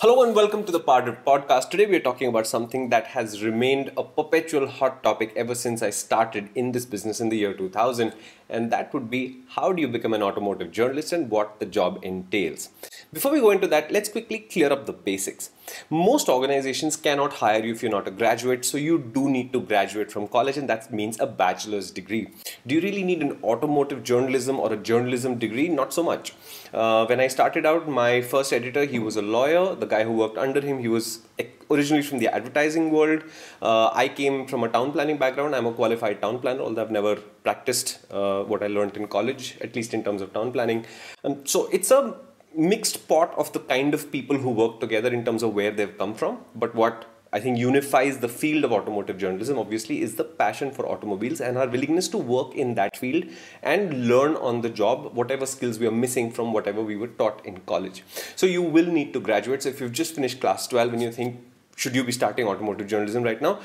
Hello and welcome to the PowerDrift podcast. Today we are talking about something that has remained a perpetual hot topic ever since I started in this business in the year 2000, and that would be how do you become an automotive journalist and what the job entails. Before we go into that, let's quickly clear up the basics. Most organizations cannot hire you if you're not a graduate, so you do need to graduate from college, and that means a bachelor's degree. Do you really need an automotive journalism or a journalism degree? Not so much. Uh, when I started out, my first editor, he was a lawyer. The guy who worked under him, he was originally from the advertising world. Uh, I came from a town planning background. I'm a qualified town planner, although I've never practiced uh, what I learned in college, at least in terms of town planning. Um, so it's a mixed pot of the kind of people who work together in terms of where they've come from. But what I think unifies the field of automotive journalism obviously is the passion for automobiles and our willingness to work in that field and learn on the job whatever skills we are missing from whatever we were taught in college. So you will need to graduate. So if you've just finished class 12 and you think, should you be starting automotive journalism right now?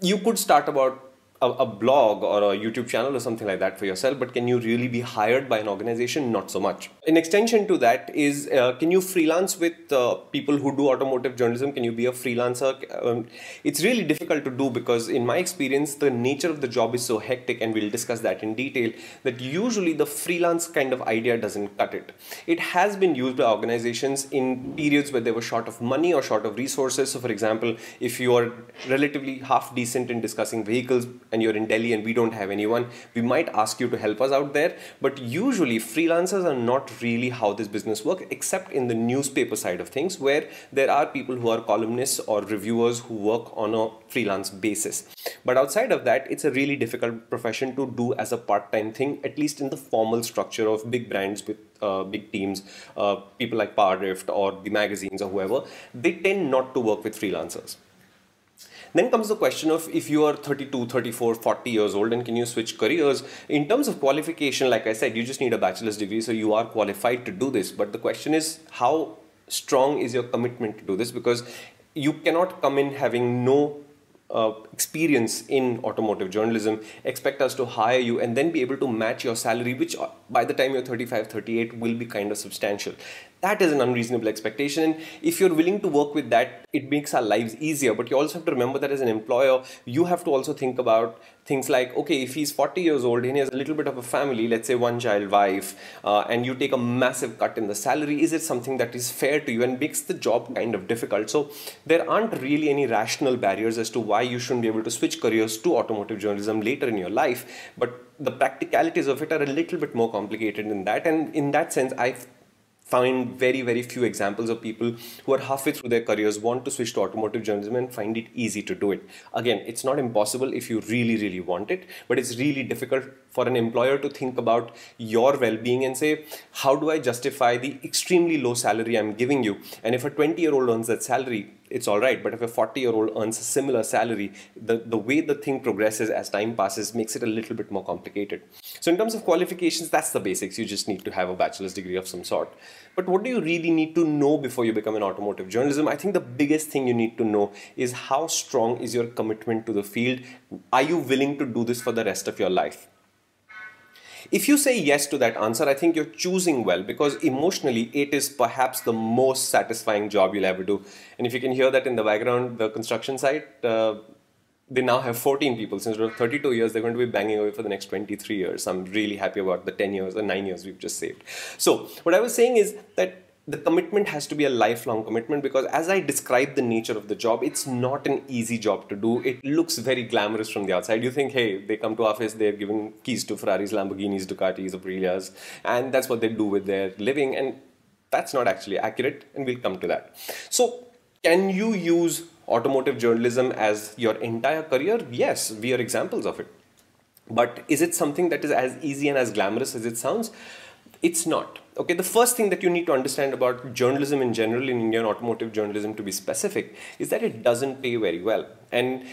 You could start about a, a, blog or a YouTube channel or something like that for yourself, but can you really be hired by an organization? Not so much. An extension to that is, uh, can you freelance with uh, people who do automotive journalism? Can you be a freelancer? Um, it's really difficult to do because, in my experience, the nature of the job is so hectic, and we'll discuss that in detail. That usually the freelance kind of idea doesn't cut it. It has been used by organizations in periods where they were short of money or short of resources. So, for example, if you are relatively half decent in discussing vehicles and you're in Delhi and we don't have anyone, we might ask you to help us out there. But usually, freelancers are not really how this business works, except in the newspaper side of things, where there are people who are columnists or reviewers who work on a freelance basis. But outside of that, it's a really difficult profession to do as a part time thing, at least in the formal structure of big brands with uh, big teams, uh, people like Powerdrift or the magazines or whoever, they tend not to work with freelancers. Then comes the question of if you are 32, 34, 40 years old and can you switch careers? In terms of qualification, like I said, you just need a bachelor's degree, so you are qualified to do this. But the question is, how strong is your commitment to do this? Because you cannot come in having no uh, experience in automotive journalism, expect us to hire you and then be able to match your salary, which uh, by the time you're 35, 38 will be kind of substantial. That is an unreasonable expectation. And if you're willing to work with that, it makes our lives easier. But you also have to remember that as an employer, you have to also think about things like okay, if he's 40 years old and he has a little bit of a family, let's say one child wife, uh, and you take a massive cut in the salary, is it something that is fair to you and makes the job kind of difficult? So there aren't really any rational barriers as to why you shouldn't be able to switch careers to automotive journalism later in your life. But the practicalities of it are a little bit more complicated than that. And in that sense, I find very very few examples of people who are halfway through their careers want to switch to automotive journalism and find it easy to do it. Again it's not impossible if you really really want it but it's really difficult for an employer to think about your well-being and say how do i justify the extremely low salary i'm giving you? And if a 20 year old earns that salary it's all right. But if a 40 year old earns a similar salary, the, the way the thing progresses as time passes makes it a little bit more complicated. So, in terms of qualifications, that's the basics. You just need to have a bachelor's degree of some sort. But what do you really need to know before you become an automotive journalism? I think the biggest thing you need to know is how strong is your commitment to the field? Are you willing to do this for the rest of your life? If you say yes to that answer, I think you're choosing well because emotionally it is perhaps the most satisfying job you'll ever do. And if you can hear that in the background, the construction site, uh, they now have 14 people. Since we're 32 years, they're going to be banging away for the next 23 years. I'm really happy about the 10 years or 9 years we've just saved. So, what I was saying is that the commitment has to be a lifelong commitment because as i describe the nature of the job it's not an easy job to do. It looks very glamorous from the outside. You think hey they come to office they're given keys to ferraris lamborghinis ducatis aprilias and that's what they do with their living and that's not actually accurate and we'll come to that. So can you use automotive journalism as your entire career? Yes we are examples of it. But is it something that is as easy and as glamorous as it sounds? It's not. Okay, the first thing that you need to understand about journalism in general, in Indian automotive journalism to be specific, is that it doesn't pay very well. And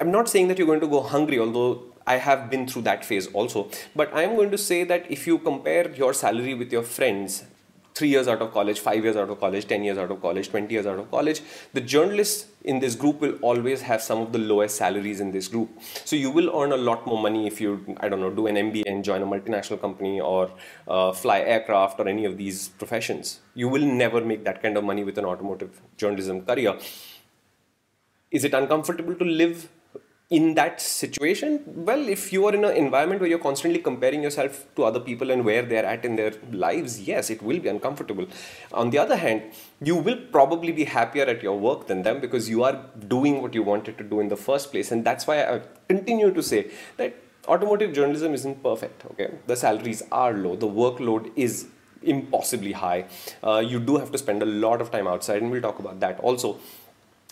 I'm not saying that you're going to go hungry, although I have been through that phase also. But I'm going to say that if you compare your salary with your friends, three years out of college, five years out of college, 10 years out of college, 20 years out of college, the journalists in this group will always have some of the lowest salaries in this group. So you will earn a lot more money if you, I don't know, do an MBA and join a multinational company or uh, fly aircraft or any of these professions. You will never make that kind of money with an automotive journalism career. Is it uncomfortable to live in that situation well if you are in an environment where you're constantly comparing yourself to other people and where they're at in their lives yes it will be uncomfortable. On the other hand you will probably be happier at your work than them because you are doing what you wanted to do in the first place. And that's why i continue to say that automotive journalism isn't perfect okay? The salaries are low. The workload is impossibly high. Uh, you do have to spend a lot of time outside and we'll talk about that also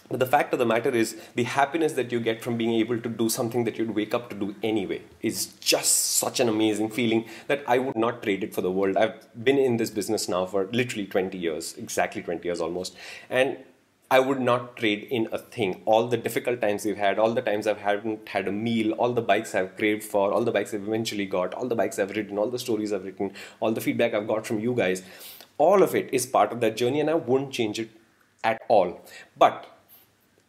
but the fact of the matter is, the happiness that you get from being able to do something that you'd wake up to do anyway is just such an amazing feeling that I would not trade it for the world. I've been in this business now for literally 20 years, exactly 20 years almost. And I would not trade in a thing. All the difficult times we've had, all the times I've hadn't had a meal, all the bikes I've craved for, all the bikes I've eventually got, all the bikes I've ridden, all the stories I've written, all the feedback I've got from you guys, all of it is part of that journey and I wouldn't change it at all. But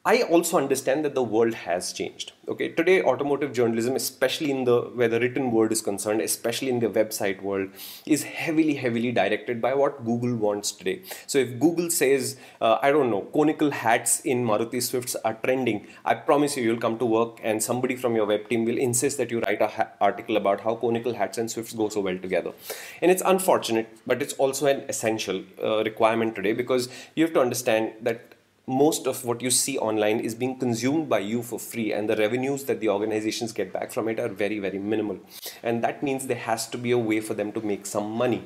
I also understand that the world has changed. Okay, today automotive journalism, especially in the where the written word is concerned, especially in the website world, is heavily, heavily directed by what Google wants today. So if Google says, uh, I don't know, conical hats in Maruti Swifts are trending, I promise you, you'll come to work and somebody from your web team will insist that you write a ha- article about how conical hats and Swifts go so well together. And it's unfortunate, but it's also an essential uh, requirement today because you have to understand that most of what you see online is being consumed by you for free and the revenues that the organizations get back from it are very very minimal. And that means there has to be a way for them to make some money.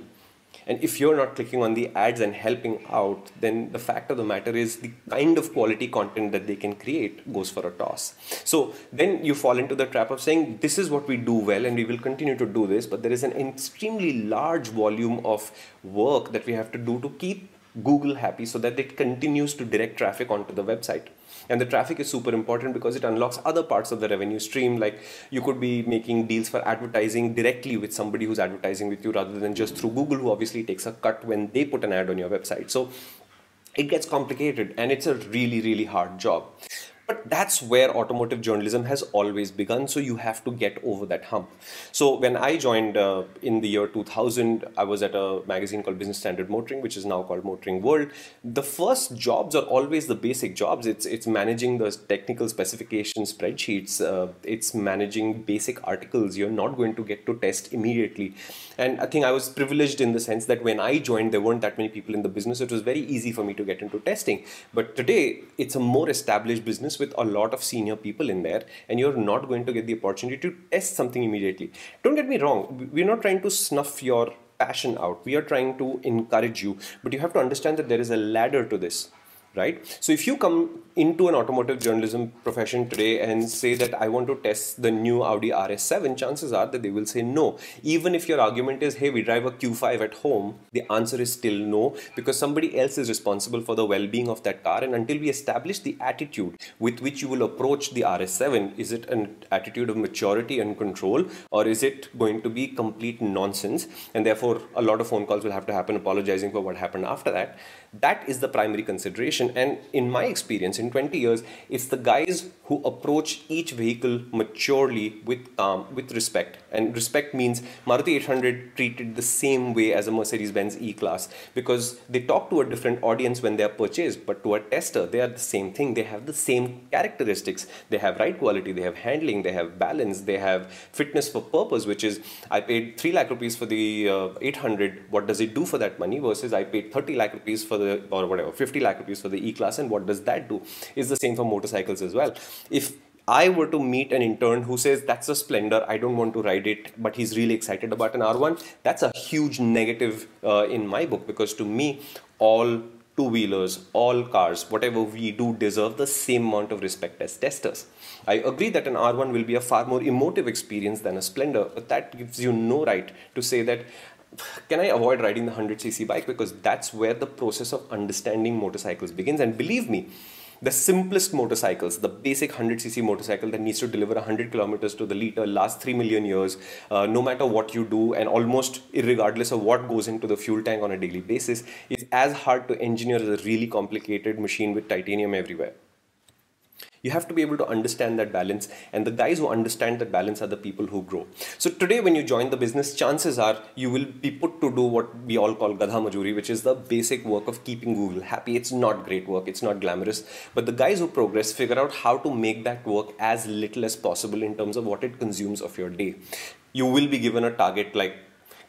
And if you're not clicking on the ads and helping out then the fact of the matter is the kind of quality content that they can create goes for a toss. So then you fall into the trap of saying this is what we do well and we will continue to do this but there is an extremely large volume of work that we have to do to keep Google happy so that it continues to direct traffic onto the website. And the traffic is super important because it unlocks other parts of the revenue stream. Like you could be making deals for advertising directly with somebody who's advertising with you rather than just through Google, who obviously takes a cut when they put an ad on your website. So it gets complicated and it's a really, really hard job. But that's where automotive journalism has always begun. So you have to get over that hump. So when I joined uh, in the year 2000, I was at a magazine called Business Standard Motoring, which is now called Motoring World. The first jobs are always the basic jobs. It's it's managing the technical specification spreadsheets. Uh, it's managing basic articles. You're not going to get to test immediately. And I think I was privileged in the sense that when I joined, there weren't that many people in the business. It was very easy for me to get into testing. But today, it's a more established business with a lot of senior people in there and you're not going to get the opportunity to test something immediately. Don't get me wrong, we're not trying to snuff your passion out. We are trying to encourage you, but you have to understand that there is a ladder to this right? So if you come into an automotive journalism profession today and say that I want to test the new Audi RS7, chances are that they will say no. Even if your argument is, hey, we drive a Q5 at home, the answer is still no because somebody else is responsible for the well being of that car. And until we establish the attitude with which you will approach the RS7, is it an attitude of maturity and control or is it going to be complete nonsense? And therefore, a lot of phone calls will have to happen apologizing for what happened after that. That is the primary consideration. And in my experience, in 20 years, it's the guys who approach each vehicle maturely with calm, with respect. And respect means Maruti 800 treated the same way as a Mercedes Benz E Class because they talk to a different audience when they are purchased, but to a tester, they are the same thing. They have the same characteristics. They have ride quality, they have handling, they have balance, they have fitness for purpose, which is I paid 3 lakh rupees for the uh, 800. What does it do for that money? Versus I paid 30 lakh rupees for the, or whatever, 50 lakh rupees for the E Class, and what does that do? Is the same for motorcycles as well. If I were to meet an intern who says that's a Splendor, I don't want to ride it, but he's really excited about an R1, that's a huge negative uh, in my book because to me, all two wheelers, all cars, whatever we do deserve the same amount of respect as testers. I agree that an R1 will be a far more emotive experience than a Splendor, but that gives you no right to say that can I avoid riding the 100cc bike because that's where the process of understanding motorcycles begins. And believe me, the simplest motorcycles, the basic 100cc motorcycle that needs to deliver 100 kilometers to the liter, last 3 million years, uh, no matter what you do, and almost regardless of what goes into the fuel tank on a daily basis, is as hard to engineer as a really complicated machine with titanium everywhere. You have to be able to understand that balance, and the guys who understand that balance are the people who grow. So today, when you join the business, chances are you will be put to do what we all call gadha majuri, which is the basic work of keeping Google happy. It's not great work, it's not glamorous, but the guys who progress figure out how to make that work as little as possible in terms of what it consumes of your day. You will be given a target like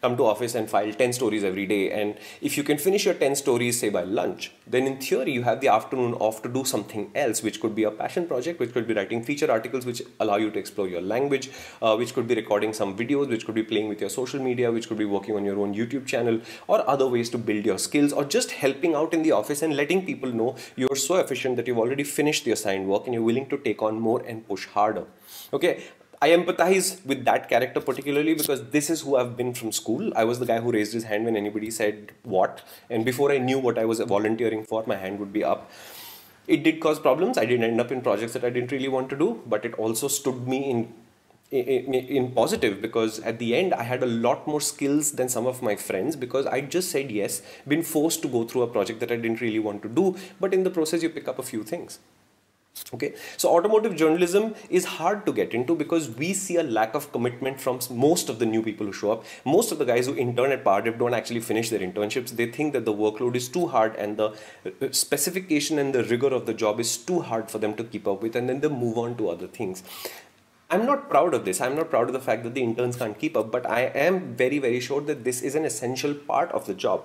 come to office and file 10 stories every day. And if you can finish your 10 stories say by lunch then in theory you have the afternoon off to do something else which could be a passion project which could be writing feature articles which allow you to explore your language uh, which could be recording some videos which could be playing with your social media which could be working on your own youtube channel or other ways to build your skills or just helping out in the office and letting people know you're so efficient that you've already finished the assigned work and you're willing to take on more and push harder. Okay I empathize with that character particularly because this is who I've been from school. I was the guy who raised his hand when anybody said what, and before I knew what I was volunteering for, my hand would be up. It did cause problems. I didn't end up in projects that I didn't really want to do, but it also stood me in in, in, positive because at the end I had a lot more skills than some of my friends because I just said yes, been forced to go through a project that I didn't really want to do, but in the process you pick up a few things. Okay, so automotive journalism is hard to get into because we see a lack of commitment from most of the new people who show up. Most of the guys who intern at PowerDrift don't actually finish their internships. They think that the workload is too hard and the uh, specification and the rigor of the job is too hard for them to keep up with, and then they move on to other things. I'm not proud of this. I'm not proud of the fact that the interns can't keep up, but I am very, very sure that this is an essential part of the job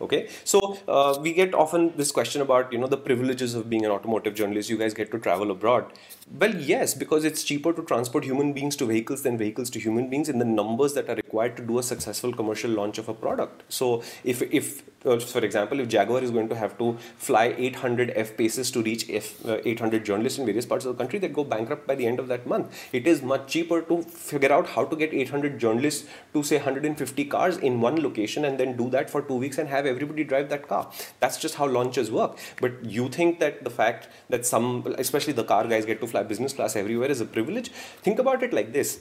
okay? So uh, we get often this question about you know the privileges of being an automotive journalist. You guys get to travel abroad well yes because it's cheaper to transport human beings to vehicles than vehicles to human beings in the numbers that are required to do a successful commercial launch of a product so if if uh, for example if jaguar is going to have to fly 800 f paces to reach f uh, 800 journalists in various parts of the country they go bankrupt by the end of that month it is much cheaper to figure out how to get 800 journalists to say 150 cars in one location and then do that for two weeks and have everybody drive that car. That's just how launches work. But you think that the fact that some, especially the car guys, get to fly business class everywhere is a privilege? Think about it like this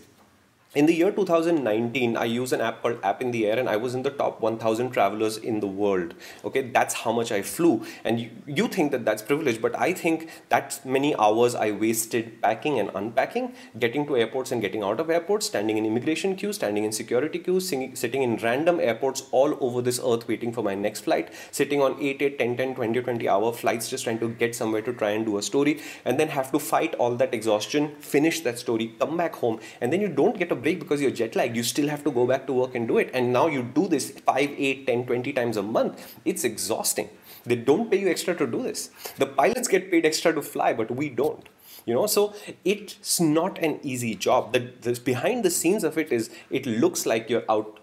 in the year 2019 i used an app called app in the air and i was in the top 1000 travelers in the world. Okay that's how much i flew. And you, you think that that's privilege but i think that's many hours i wasted packing and unpacking getting to airports and getting out of airports standing in immigration queues standing in security queues sitting in random airports all over this earth waiting for my next flight sitting on 8 8 10 10 20 20 hour flights just trying to get somewhere to try and do a story and then have to fight all that exhaustion finish that story come back home and then you don't get a break because you're jet lagged. You still have to go back to work and do it. And now you do this 5, 8, 10, 20 times a month. It's exhausting. They don't pay you extra to do this. The pilots get paid extra to fly, but we don't you know so it's not an easy job the, the behind the scenes of it is it looks like you're out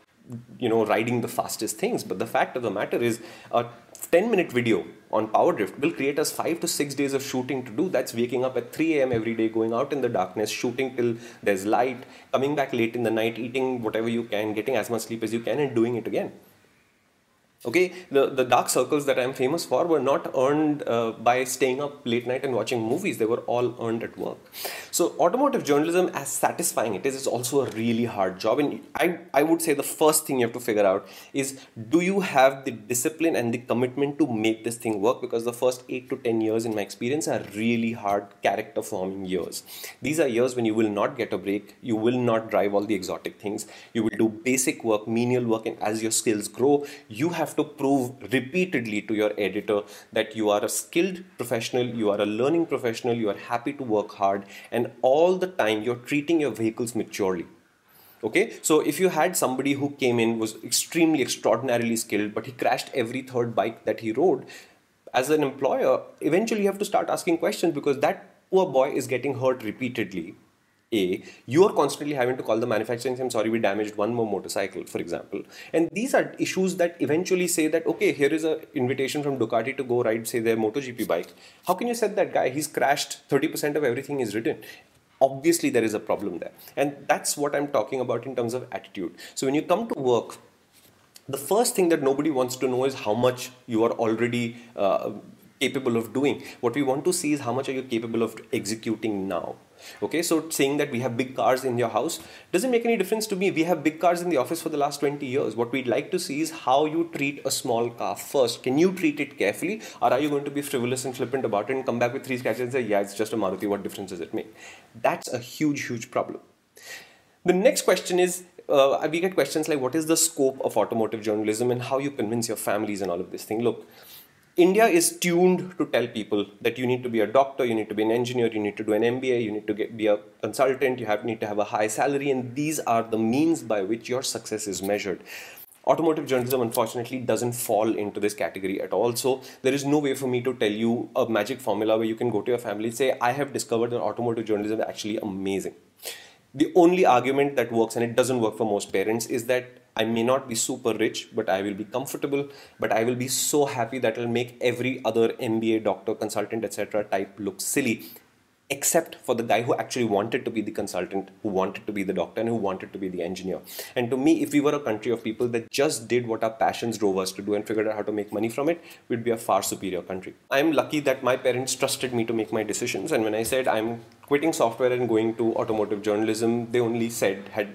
you know riding the fastest things but the fact of the matter is a 10 minute video on PowerDrift will create us five to six days of shooting to do. That's waking up at 3 a.m. every day, going out in the darkness, shooting till there's light, coming back late in the night, eating whatever you can, getting as much sleep as you can, and doing it again. Okay, the, the dark circles that I'm famous for were not earned uh, by staying up late night and watching movies. They were all earned at work. So automotive journalism, as satisfying it is, is also a really hard job. And I, I would say the first thing you have to figure out is do you have the discipline and the commitment to make this thing work? Because the first eight to 10 years in my experience are really hard character forming years. These are years when you will not get a break. You will not drive all the exotic things. You will do basic work, menial work. And as your skills grow, you have have to prove repeatedly to your editor that you are a skilled professional, you are a learning professional, you are happy to work hard, and all the time you're treating your vehicles maturely. Okay, so if you had somebody who came in, was extremely extraordinarily skilled, but he crashed every third bike that he rode, as an employer, eventually you have to start asking questions because that poor boy is getting hurt repeatedly a, you are constantly having to call the manufacturer and say, I'm sorry, we damaged one more motorcycle, for example. And these are issues that eventually say that, okay, here is an invitation from Ducati to go ride, say, their MotoGP bike. How can you set that guy? He's crashed, 30% of everything is written. Obviously, there is a problem there. And that's what I'm talking about in terms of attitude. So when you come to work, the first thing that nobody wants to know is how much you are already uh, capable of doing. What we want to see is how much are you capable of executing now. Okay, so saying that we have big cars in your house doesn't make any difference to me. We have big cars in the office for the last 20 years. What we'd like to see is how you treat a small car first. Can you treat it carefully, or are you going to be frivolous and flippant about it and come back with three scratches and say, Yeah, it's just a Maruti, what difference does it make? That's a huge, huge problem. The next question is uh, we get questions like, What is the scope of automotive journalism and how you convince your families and all of this thing? Look, India is tuned to tell people that you need to be a doctor, you need to be an engineer, you need to do an MBA, you need to get, be a consultant, you have, need to have a high salary, and these are the means by which your success is measured. Automotive journalism, unfortunately, doesn't fall into this category at all. So, there is no way for me to tell you a magic formula where you can go to your family and say, I have discovered that automotive journalism is actually amazing. The only argument that works, and it doesn't work for most parents, is that I may not be super rich, but I will be comfortable, but I will be so happy that it'll make every other MBA, doctor, consultant, etc. type look silly, except for the guy who actually wanted to be the consultant, who wanted to be the doctor, and who wanted to be the engineer. And to me, if we were a country of people that just did what our passions drove us to do and figured out how to make money from it, we'd be a far superior country. I'm lucky that my parents trusted me to make my decisions. And when I said I'm quitting software and going to automotive journalism, they only said, had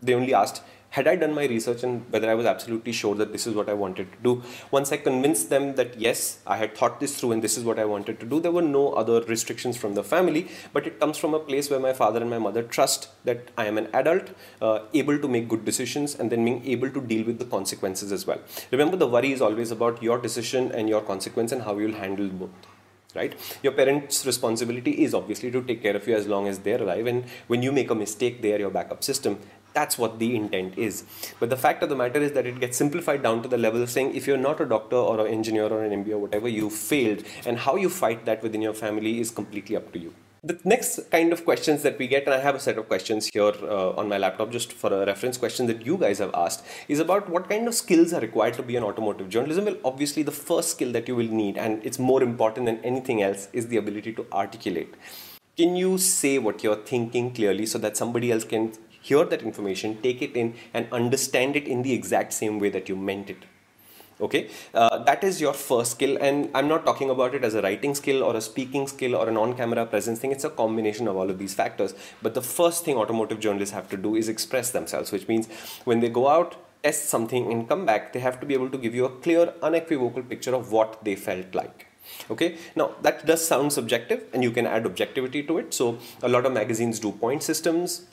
they only asked, had I done my research and whether I was absolutely sure that this is what I wanted to do, once I convinced them that yes, I had thought this through and this is what I wanted to do, there were no other restrictions from the family. But it comes from a place where my father and my mother trust that I am an adult, uh, able to make good decisions, and then being able to deal with the consequences as well. Remember, the worry is always about your decision and your consequence and how you'll handle both right your parents responsibility is obviously to take care of you as long as they're alive and when you make a mistake they are your backup system that's what the intent is. But the fact of the matter is that it gets simplified down to the level of saying if you're not a doctor or an engineer or an MBA or whatever, you failed, and how you fight that within your family is completely up to you. The next kind of questions that we get, and I have a set of questions here uh, on my laptop just for a reference question that you guys have asked, is about what kind of skills are required to be an automotive journalism. Well, obviously, the first skill that you will need, and it's more important than anything else, is the ability to articulate. Can you say what you're thinking clearly so that somebody else can hear that information, take it in, and understand it in the exact same way that you meant it. Okay, uh, that is your first skill, and I'm not talking about it as a writing skill or a speaking skill or an on camera presence thing. It's a combination of all of these factors. But the first thing automotive journalists have to do is express themselves, which means when they go out, test something, and come back, they have to be able to give you a clear, unequivocal picture of what they felt like okay now that does sound subjective and you can add objectivity to it so a lot of magazines do point systems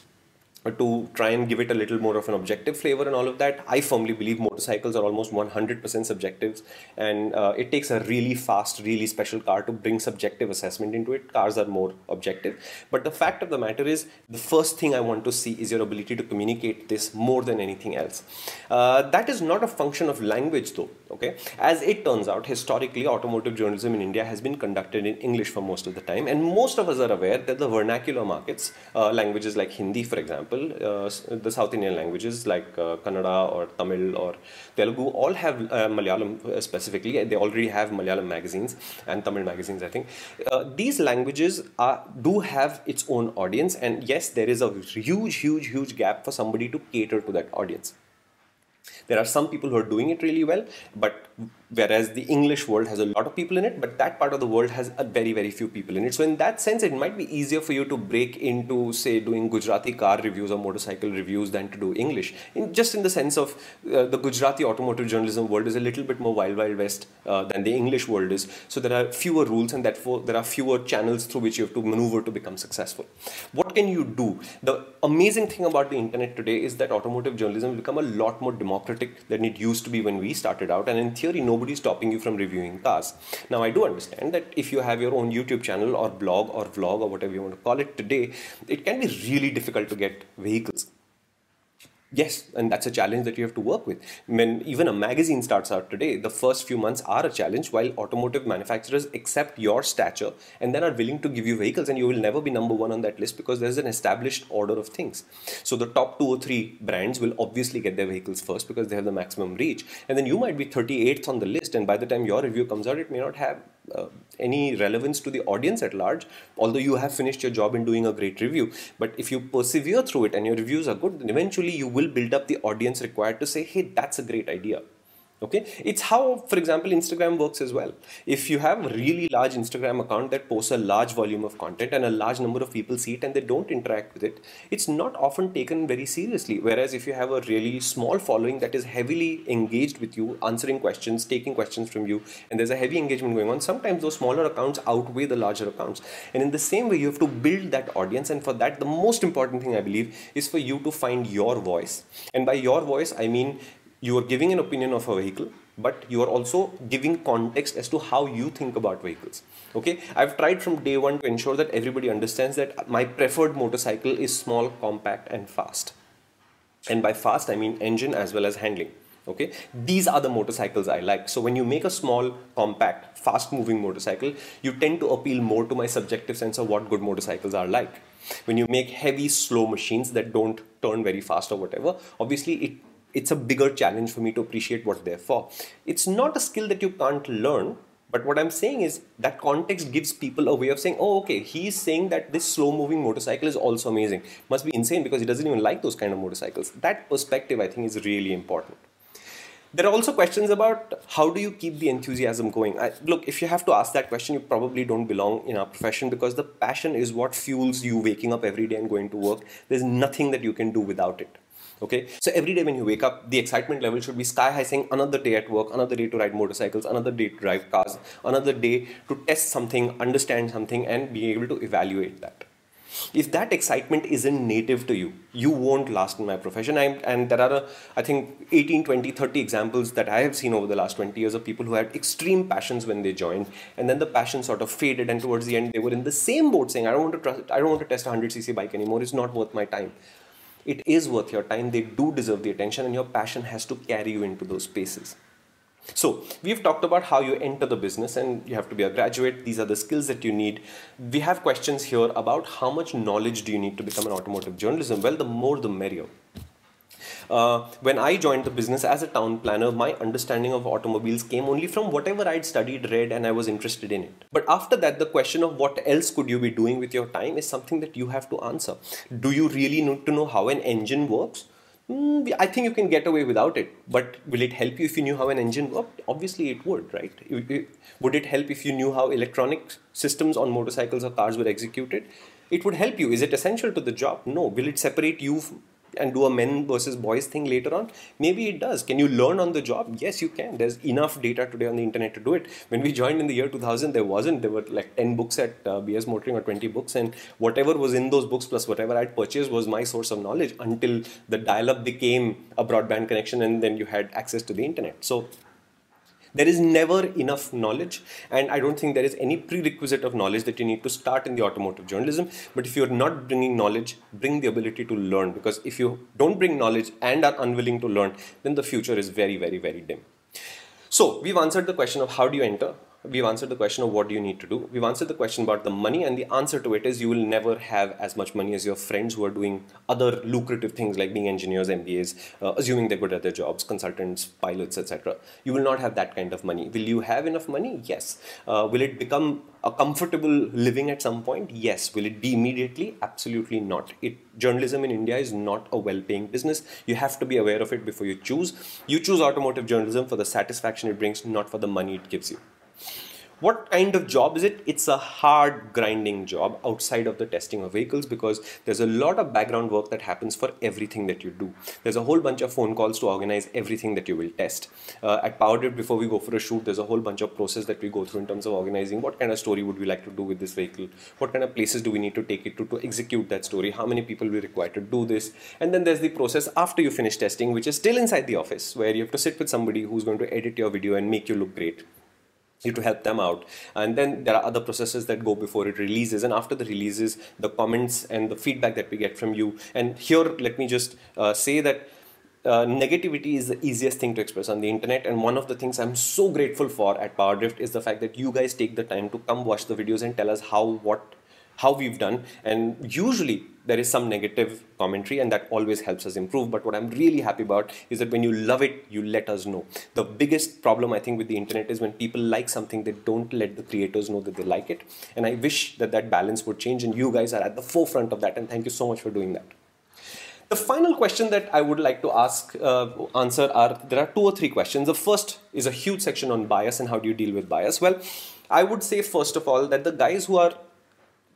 to try and give it a little more of an objective flavor and all of that. I firmly believe motorcycles are almost 100% subjective, and uh, it takes a really fast, really special car to bring subjective assessment into it. Cars are more objective. But the fact of the matter is, the first thing I want to see is your ability to communicate this more than anything else. Uh, that is not a function of language, though. Okay, as it turns out, historically, automotive journalism in India has been conducted in English for most of the time, and most of us are aware that the vernacular markets, uh, languages like Hindi, for example uh, the South Indian languages like uh, Kannada or Tamil or Telugu all have uh, Malayalam uh, specifically. They already have Malayalam magazines and Tamil magazines, I think. Uh, these languages are, do have its own audience, and yes, there is a huge, huge, huge gap for somebody to cater to that audience. There are some people who are doing it really well, but whereas the English world has a lot of people in it, but that part of the world has a very, very few people in it. So in that sense, it might be easier for you to break into, say, doing Gujarati car reviews or motorcycle reviews than to do English. In, just in the sense of uh, the Gujarati automotive journalism world is a little bit more wild, wild west uh, than the English world is. So there are fewer rules and therefore there are fewer channels through which you have to maneuver to become successful. What can you do? The amazing thing about the internet today is that automotive journalism become a lot more democratic than it used to be when we started out. And in theory, nobody is stopping you from reviewing cars. Now, I do understand that if you have your own YouTube channel or blog or vlog or whatever you want to call it today, it can be really difficult to get vehicles Yes, and that's a challenge that you have to work with. When even a magazine starts out today, the first few months are a challenge while automotive manufacturers accept your stature and then are willing to give you vehicles and you will never be number one on that list because there's an established order of things. So the top two or three brands will obviously get their vehicles first because they have the maximum reach. And then you might be 38th on the list and by the time your review comes out, it may not have uh, any relevance to the audience at large, although you have finished your job in doing a great review. But if you persevere through it and your reviews are good, then eventually you will build up the audience required to say, hey, that's a great idea. Okay? It's how for example instagram works as well. If you have a really large instagram account that posts a large volume of content and a large number of people see it and they don't interact with it it's not often taken very seriously. Whereas if you have a really small following that is heavily engaged with you answering questions taking questions from you and there's a heavy engagement going on sometimes those smaller accounts outweigh the larger accounts. And in the same way you have to build that audience. And for that the most important thing i believe is for you to find your voice. And by your voice i mean you are giving an opinion of a vehicle but you are also giving context as to how you think about vehicles. Okay? I've tried from day one to ensure that everybody understands that my preferred motorcycle is small compact and fast. And by fast i mean engine as well as handling. Okay? These are the motorcycles i like. So when you make a small compact fast moving motorcycle you tend to appeal more to my subjective sense of what good motorcycles are like. When you make heavy slow machines that don't turn very fast or whatever obviously it it's a bigger challenge for me to appreciate what they're for. It's not a skill that you can't learn, but what I'm saying is that context gives people a way of saying, oh, okay, he's saying that this slow moving motorcycle is also amazing. Must be insane because he doesn't even like those kind of motorcycles. That perspective, I think, is really important. There are also questions about how do you keep the enthusiasm going? I, look, if you have to ask that question, you probably don't belong in our profession because the passion is what fuels you waking up every day and going to work. There's nothing that you can do without it okay? So every day when you wake up the excitement level should be sky high saying another day at work another day to ride motorcycles another day to drive cars another day to test something understand something and be able to evaluate that. If that excitement isn't native to you you won't last in my profession. I'm, and there are i think 18 20 30 examples that i have seen over the last 20 years of people who had extreme passions when they joined and then the passion sort of faded and towards the end they were in the same boat saying i don't want to trust, i don't want to test a 100cc bike anymore. It's not worth my time it is worth your time. They do deserve the attention, and your passion has to carry you into those spaces. So, we've talked about how you enter the business and you have to be a graduate. These are the skills that you need. We have questions here about how much knowledge do you need to become an automotive journalism? Well, the more the merrier. Uh, when I joined the business as a town planner, my understanding of automobiles came only from whatever I'd studied, read, and I was interested in it. But after that, the question of what else could you be doing with your time is something that you have to answer. Do you really need to know how an engine works? Mm, I think you can get away without it, but will it help you if you knew how an engine worked? Obviously, it would, right? Would it help if you knew how electronic systems on motorcycles or cars were executed? It would help you. Is it essential to the job? No. Will it separate you and do a men versus boys thing later on? Maybe it does. Can you learn on the job? Yes, you can. There's enough data today on the internet to do it. When we joined in the year 2000, there wasn't. There were like 10 books at uh, BS Motoring or 20 books, and whatever was in those books plus whatever I'd purchased was my source of knowledge until the dial up became a broadband connection and then you had access to the internet. So there is never enough knowledge and i don't think there is any prerequisite of knowledge that you need to start in the automotive journalism. But if you're not bringing knowledge bring the ability to learn because if you don't bring knowledge and are unwilling to learn then the future is very very very dim. So we've answered the question of how do you enter we've answered the question of what do you need to do. We've answered the question about the money, and the answer to it is you will never have as much money as your friends who are doing other lucrative things like being engineers, MBAs, uh, assuming they're good at their jobs, consultants, pilots, etc. You will not have that kind of money. Will you have enough money? Yes. Uh, will it become a comfortable living at some point? Yes. Will it be immediately? Absolutely not. It journalism in India is not a well-paying business. You have to be aware of it before you choose. You choose automotive journalism for the satisfaction it brings, not for the money it gives you. What kind of job is it? It's a hard grinding job outside of the testing of vehicles because there's a lot of background work that happens for everything that you do. There's a whole bunch of phone calls to organize everything that you will test. Uh, at PowerDrift, before we go for a shoot, there's a whole bunch of process that we go through in terms of organizing what kind of story would we like to do with this vehicle, what kind of places do we need to take it to to execute that story, how many people we require to do this, and then there's the process after you finish testing, which is still inside the office where you have to sit with somebody who's going to edit your video and make you look great you to help them out. And then there are other processes that go before it releases. And after the releases the comments and the feedback that we get from you. And here let me just uh, say that uh, negativity is the easiest thing to express on the internet. And one of the things i'm so grateful for at powerdrift is the fact that you guys take the time to come watch the videos and tell us how what how we've done. And usually there is some negative commentary and that always helps us improve. But what i'm really happy about is that when you love it you let us know. The biggest problem i think with the internet is when people like something they don't let the creators know that they like it. And i wish that that balance would change and you guys are at the forefront of that. And thank you so much for doing that. The final question that I would like to ask, uh, answer are there are two or three questions. The first is a huge section on bias and how do you deal with bias. Well, I would say first of all that the guys who are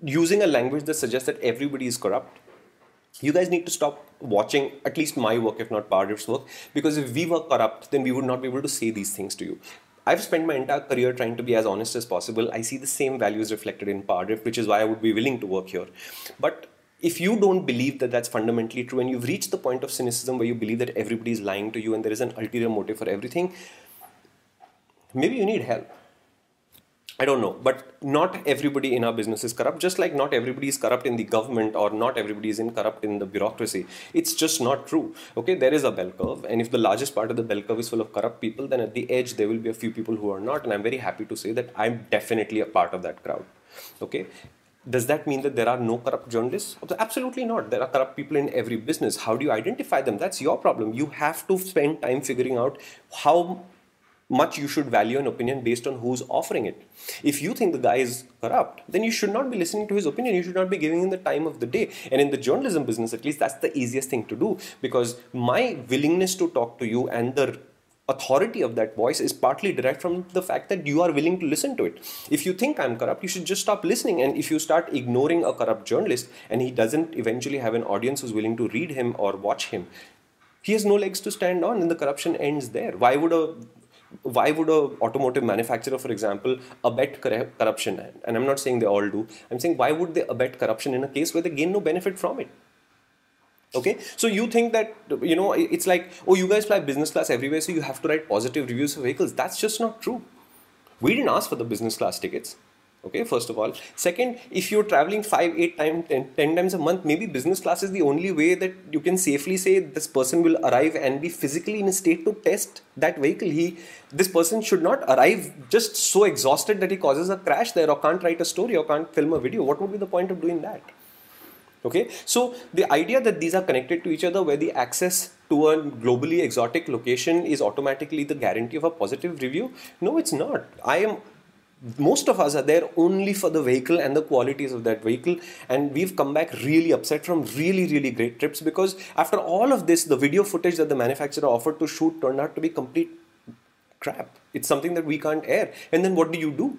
using a language that suggests that everybody is corrupt, you guys need to stop watching at least my work, if not PowerDrift's work, because if we were corrupt, then we would not be able to say these things to you. I've spent my entire career trying to be as honest as possible. I see the same values reflected in Powergrip, which is why I would be willing to work here. But if you don't believe that that's fundamentally true and you've reached the point of cynicism where you believe that everybody is lying to you and there is an ulterior motive for everything, maybe you need help. I don't know, but not everybody in our business is corrupt, just like not everybody is corrupt in the government or not everybody is in corrupt in the bureaucracy. It's just not true. Okay, there is a bell curve, and if the largest part of the bell curve is full of corrupt people, then at the edge there will be a few people who are not, and I'm very happy to say that I'm definitely a part of that crowd. Okay, does that mean that there are no corrupt journalists? Absolutely not. There are corrupt people in every business. How do you identify them? That's your problem. You have to spend time figuring out how much you should value an opinion based on who's offering it. If you think the guy is corrupt, then you should not be listening to his opinion. You should not be giving him the time of the day. And in the journalism business, at least, that's the easiest thing to do because my willingness to talk to you and the authority of that voice is partly derived from the fact that you are willing to listen to it. If you think I'm corrupt, you should just stop listening. And if you start ignoring a corrupt journalist and he doesn't eventually have an audience who's willing to read him or watch him, he has no legs to stand on and the corruption ends there. Why would a why would a automotive manufacturer for example abet corruption? And i'm not saying they all do. I'm saying why would they abet corruption in a case where they gain no benefit from it? Okay? So you think that you know it's like oh you guys fly business class everywhere so you have to write positive reviews for vehicles. That's just not true. We didn't ask for the business class tickets okay first of all. Second if you're traveling 5 8 times 10, 10, times a month maybe business class is the only way that you can safely say this person will arrive and be physically in a state to test that vehicle. He this person should not arrive just so exhausted that he causes a crash there or can't write a story or can't film a video. What would be the point of doing that? Okay so the idea that these are connected to each other where the access to a globally exotic location is automatically the guarantee of a positive review no it's not. I am most of us are there only for the vehicle and the qualities of that vehicle and we've come back really upset from really really great trips because after all of this the video footage that the manufacturer offered to shoot turned out to be complete crap. It's something that we can't air. And then what do you do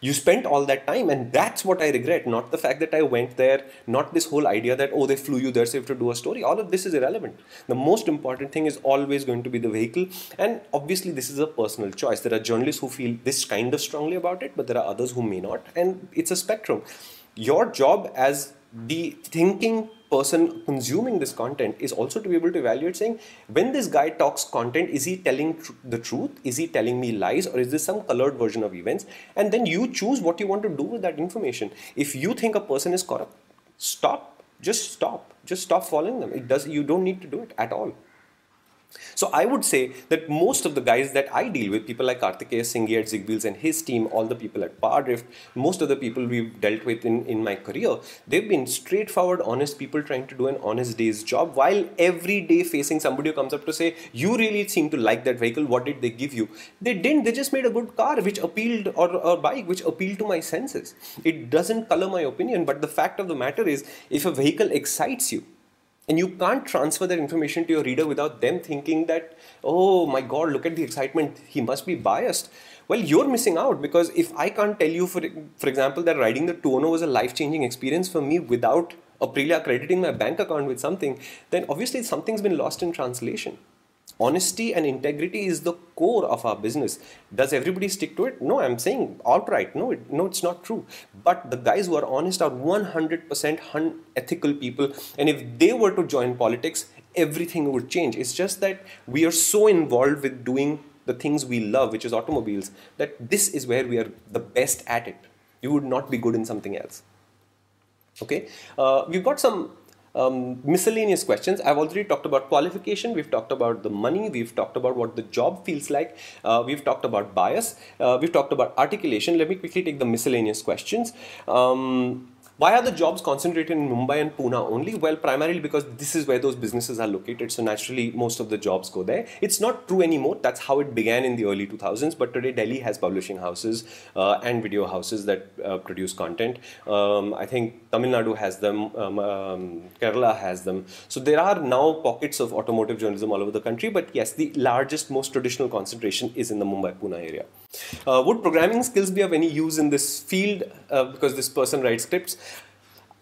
you spent all that time and that's what i regret. Not the fact that i went there not this whole idea that oh they flew you there so safe to do a story. All of this is irrelevant. The most important thing is always going to be the vehicle. And obviously this is a personal choice. There are journalists who feel this kind of strongly about it but there are others who may not. And it's a spectrum. Your job as the thinking person consuming this content is also to be able to evaluate saying when this guy talks content is he telling tr- the truth? Is he telling me lies? Or is this some colored version of events? And then you choose what you want to do with that information. If you think a person is corrupt stop. Just stop. Just stop following them. It does you don't need to do it at all so I would say that most of the guys that I deal with, people like Kartikeya Singhee at ZigWheels and his team, all the people at Powerdrift, most of the people we've dealt with in, in my career, they've been straightforward, honest people trying to do an honest day's job while every day facing somebody who comes up to say, you really seem to like that vehicle, what did they give you? They didn't, they just made a good car which appealed or a bike which appealed to my senses. It doesn't color my opinion, but the fact of the matter is if a vehicle excites you, and you can't transfer that information to your reader without them thinking that, oh my God, look at the excitement, he must be biased. Well, you're missing out because if I can't tell you, for, for example, that riding the Tuono oh was a life changing experience for me without Aprilia crediting my bank account with something, then obviously something's been lost in translation honesty and integrity is the core of our business. Does everybody stick to it? No i'm saying outright no it, no it's not true. But the guys who are honest are 100% ethical people. And if they were to join politics everything would change. It's just that we are so involved with doing the things we love which is automobiles that this is where we are the best at it. You would not be good in something else. Okay? Uh, we've got some um, miscellaneous questions. I've already talked about qualification, we've talked about the money, we've talked about what the job feels like, uh, we've talked about bias, uh, we've talked about articulation. Let me quickly take the miscellaneous questions. Um, Why are the jobs concentrated in Mumbai and Pune only? Well, primarily because this is where those businesses are located. So naturally, most of the jobs go there. It's not true anymore. That's how it began in the early 2000s. But today, Delhi has publishing houses uh, and video houses that uh, produce content. Um, I think Tamil Nadu has them. Um, um, Kerala has them. So there are now pockets of automotive journalism all over the country. But yes, the largest, most traditional concentration is in the Mumbai Pune area. Uh, would programming skills be of any use in this field? Uh, because this person writes scripts.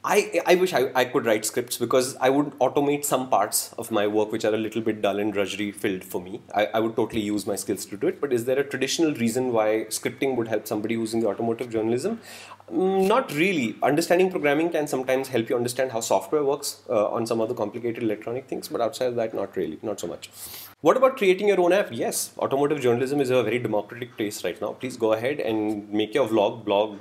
I, I wish I, I could write scripts because I would automate some parts of my work which are a little bit dull and drudgery filled for me. I, I would totally use my skills to do it. But is there a traditional reason why scripting would help somebody who's in the automotive journalism? Mm, not really. Understanding programming can sometimes help you understand how software works uh, on some other complicated electronic things, but outside of that, not really, not so much. What about creating your own app? Yes, automotive journalism is a very democratic place right now. Please go ahead and make your vlog, blog,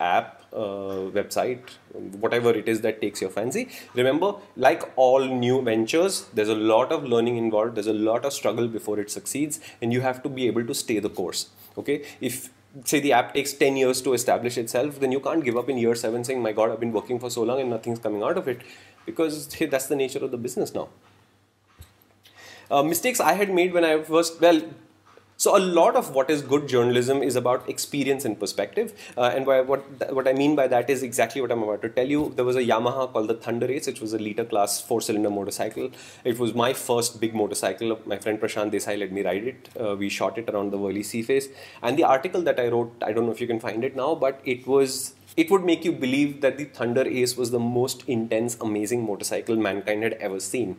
app, uh, website, whatever it is that takes your fancy. Remember, like all new ventures, there's a lot of learning involved, there's a lot of struggle before it succeeds, and you have to be able to stay the course. Okay, if say the app takes 10 years to establish itself then you can't give up in year 7 saying my god i've been working for so long and nothing's coming out of it because hey, that's the nature of the business now uh, mistakes i had made when i first well so a lot of what is good journalism is about experience and perspective. Uh, and what, what I mean by that is exactly what I'm about to tell you. There was a Yamaha called the Thunder Ace, which was a liter class four cylinder motorcycle. It was my first big motorcycle. My friend Prashant Desai let me ride it. Uh, we shot it around the Worli Sea Face. And the article that I wrote, I don't know if you can find it now, but it was it would make you believe that the Thunder Ace was the most intense, amazing motorcycle mankind had ever seen.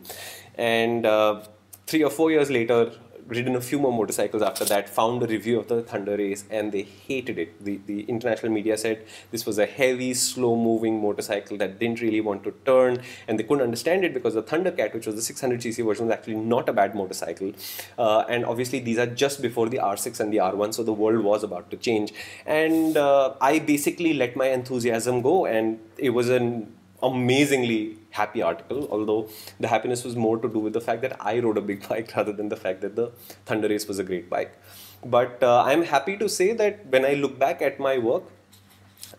And uh, three or four years later, ridden a few more motorcycles after that, found a review of the Thunder Ace, and they hated it. The, the international media said this was a heavy, slow moving motorcycle that didn't really want to turn, and they couldn't understand it because the Thundercat, which was the 600cc version, was actually not a bad motorcycle. Uh, and obviously, these are just before the R6 and the R1, so the world was about to change. And uh, I basically let my enthusiasm go, and it was an amazingly happy article, although the happiness was more to do with the fact that I rode a big bike rather than the fact that the Thunder Ace was a great bike. But uh, I'm happy to say that when I look back at my work,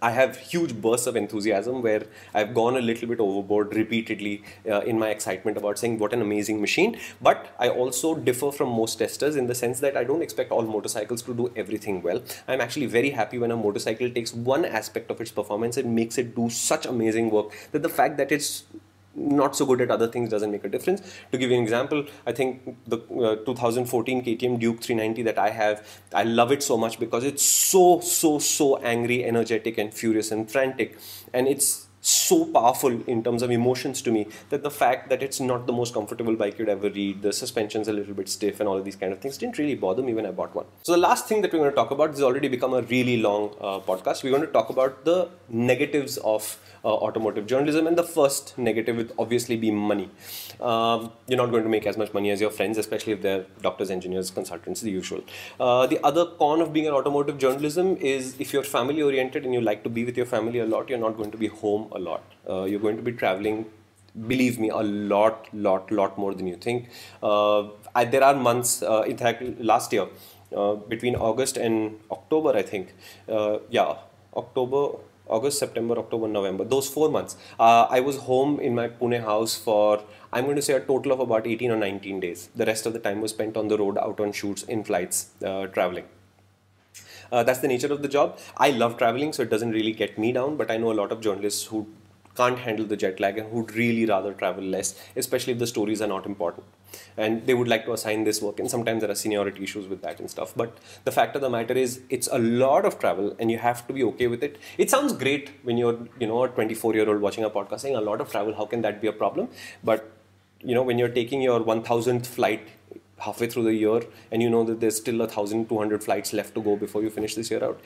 I have huge bursts of enthusiasm where I've gone a little bit overboard repeatedly uh, in my excitement about saying what an amazing machine. But I also differ from most testers in the sense that I don't expect all motorcycles to do everything well. I'm actually very happy when a motorcycle takes one aspect of its performance and makes it do such amazing work that the fact that it's not so good at other things doesn't make a difference. To give you an example, I think the uh, 2014 KTM Duke 390 that I have, I love it so much because it's so, so, so angry, energetic, and furious and frantic. And it's so powerful in terms of emotions to me that the fact that it's not the most comfortable bike you'd ever read, the suspension's a little bit stiff, and all of these kind of things didn't really bother me when I bought one. So, the last thing that we're going to talk about has already become a really long uh, podcast. We're going to talk about the negatives of uh, automotive journalism, and the first negative would obviously be money. Um, you're not going to make as much money as your friends, especially if they're doctors, engineers, consultants, the usual. Uh, the other con of being an automotive journalism is if you're family oriented and you like to be with your family a lot, you're not going to be home a lot. Uh, you're going to be traveling believe me a lot lot lot more than you think. Uh, I, there are months uh, in fact last year uh, between august and october i think uh, yeah october august september october november those four months i was home in my pune house for i'm going to say a total of about 18 or 19 days. The rest of the time was spent on the road out on shoots in flights traveling uh, that's the nature of the job. I love traveling, so it doesn't really get me down. But I know a lot of journalists who can't handle the jet lag and who'd really rather travel less, especially if the stories are not important. And they would like to assign this work, and sometimes there are seniority issues with that and stuff. But the fact of the matter is, it's a lot of travel, and you have to be okay with it. It sounds great when you're, you know, a 24 year old watching a podcast saying a lot of travel. How can that be a problem? But you know, when you're taking your 1000th flight halfway through the year and you know that there's still a 1200 flights left to go before you finish this year out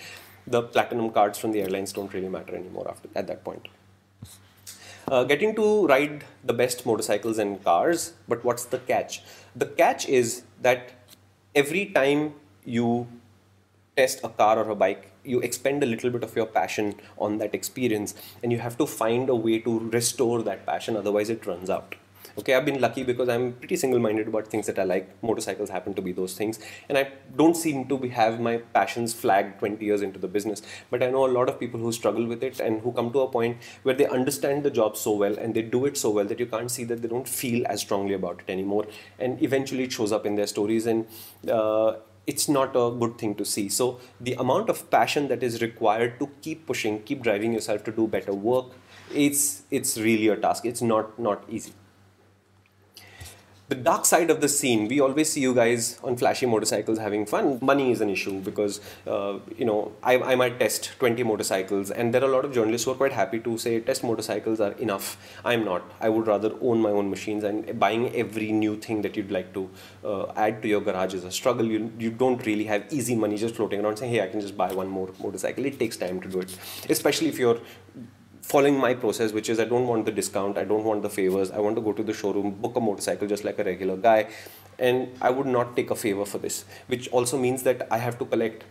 the platinum cards from the airlines don't really matter anymore after at that point. Uh, getting to ride the best motorcycles and cars but what's the catch? The catch is that every time you test a car or a bike you expend a little bit of your passion on that experience and you have to find a way to restore that passion otherwise it runs out Okay, I've been lucky because I'm pretty single-minded about things that I like. Motorcycles happen to be those things, and I don't seem to be, have my passions flagged 20 years into the business. But I know a lot of people who struggle with it and who come to a point where they understand the job so well and they do it so well that you can't see that they don't feel as strongly about it anymore, and eventually it shows up in their stories and. Uh, it's not a good thing to see. So the amount of passion that is required to keep pushing, keep driving yourself to do better work, it's it's really a task. It's not not easy the dark side of the scene we always see you guys on flashy motorcycles having fun. Money is an issue because uh, you know I, I might test 20 motorcycles and there are a lot of journalists who are quite happy to say test motorcycles are enough. I'm not. I would rather own my own machines and buying every new thing that you'd like to uh, add to your garage is a struggle. You, you don't really have easy money just floating around saying hey i can just buy one more motorcycle. It takes time to do it especially if you're following my process, which is I don't want the discount, I don't want the favors. I want to go to the showroom, book a motorcycle just like a regular guy, and I would not take a favor for this, which also means that I have to collect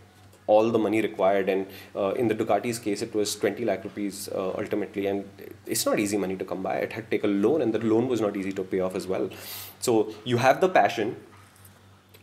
all the money required. And uh, in the Ducati's case, it was 20 lakh rupees uh, ultimately, and it's not easy money to come by. It had to take a loan, and the loan was not easy to pay off as well. So you have the passion,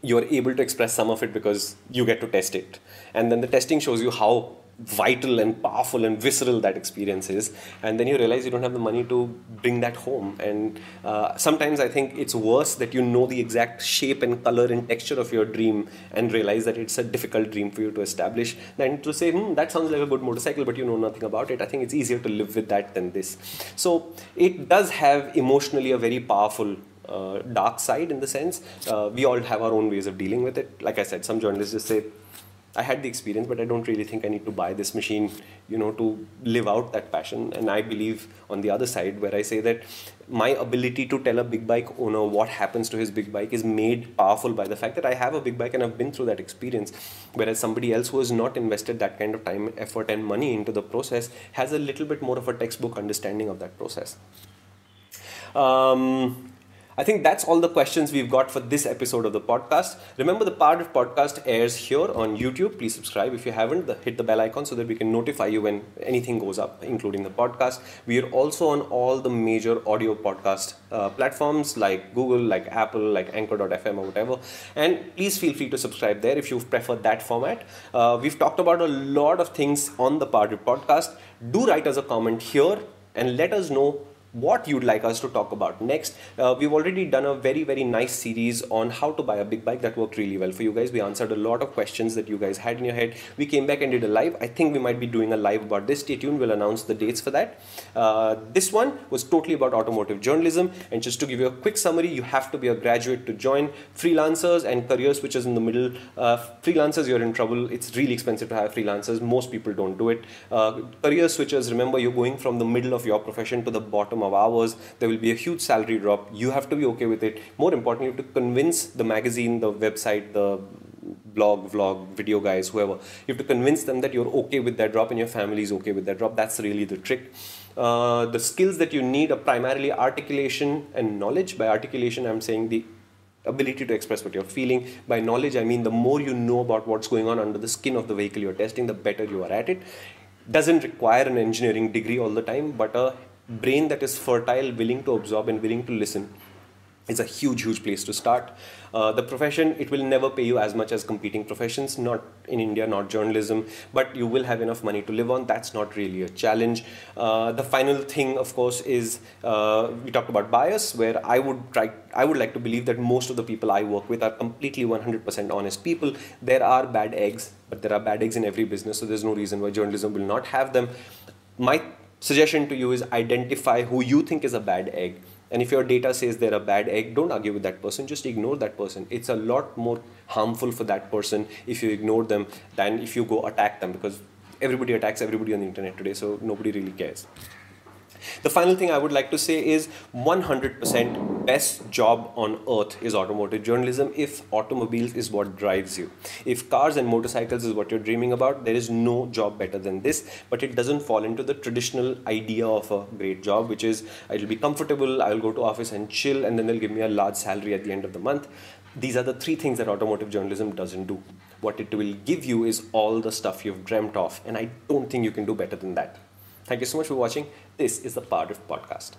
you're able to express some of it because you get to test it. And then the testing shows you how vital and powerful and visceral that experience is. And then you realize you don't have the money to bring that home. And uh, sometimes i think it's worse that you know the exact shape and color and texture of your dream and realize that it's a difficult dream for you to establish than to say hmm, that sounds like a good motorcycle but you know nothing about it. I think it's easier to live with that than this. So it does have emotionally a very powerful uh, dark side in the sense uh, we all have our own ways of dealing with it. Like i said some journalists just say I had the experience, but I don't really think I need to buy this machine, you know, to live out that passion. And I believe on the other side, where I say that my ability to tell a big bike owner what happens to his big bike is made powerful by the fact that I have a big bike and I've been through that experience. Whereas somebody else who has not invested that kind of time, effort, and money into the process has a little bit more of a textbook understanding of that process. Um, I think that's all the questions we've got for this episode of the podcast. Remember, the PowerDrift podcast airs here on YouTube. Please subscribe if you haven't. The, hit the bell icon so that we can notify you when anything goes up, including the podcast. We are also on all the major audio podcast uh, platforms like Google, like Apple, like Anchor.fm, or whatever. And please feel free to subscribe there if you prefer that format. Uh, we've talked about a lot of things on the PowerDrift podcast. Do write us a comment here and let us know what you'd like us to talk about next. Uh, we've already done a very, very nice series on how to buy a big bike that worked really well for you guys. We answered a lot of questions that you guys had in your head. We came back and did a live. I think we might be doing a live about this. Stay tuned, we'll announce the dates for that. Uh, this one was totally about automotive journalism. And just to give you a quick summary, you have to be a graduate to join. Freelancers and career switches in the middle. Uh, freelancers, you're in trouble. It's really expensive to have freelancers. Most people don't do it. Uh, career switches, remember, you're going from the middle of your profession to the bottom of hours, there will be a huge salary drop. You have to be okay with it. More importantly, you have to convince the magazine, the website, the blog, vlog, video guys, whoever. You have to convince them that you're okay with that drop and your family is okay with that drop. That's really the trick. Uh, the skills that you need are primarily articulation and knowledge. By articulation, I'm saying the ability to express what you're feeling. By knowledge, I mean the more you know about what's going on under the skin of the vehicle you're testing, the better you are at it. Doesn't require an engineering degree all the time, but a brain that is fertile, willing to absorb, and willing to listen is a huge, huge place to start. Uh, the profession, it will never pay you as much as competing professions, not in India, not journalism, but you will have enough money to live on. That's not really a challenge. Uh, the final thing, of course, is uh, we talked about bias, where I would try, I would like to believe that most of the people I work with are completely 100% honest people. There are bad eggs, but there are bad eggs in every business, so there's no reason why journalism will not have them. My suggestion to you is identify who you think is a bad egg. And if your data says they're a bad egg, don't argue with that person, just ignore that person. It's a lot more harmful for that person if you ignore them than if you go attack them because everybody attacks everybody on the internet today, so nobody really cares. The final thing I would like to say is 100% best job on earth is automotive journalism if automobiles is what drives you. If cars and motorcycles is what you're dreaming about, there is no job better than this, but it doesn't fall into the traditional idea of a great job, which is I'll be comfortable, I'll go to office and chill, and then they'll give me a large salary at the end of the month. These are the three things that automotive journalism doesn't do. What it will give you is all the stuff you've dreamt of, and I don't think you can do better than that. Thank you so much for watching. This is the PowerDrift Podcast.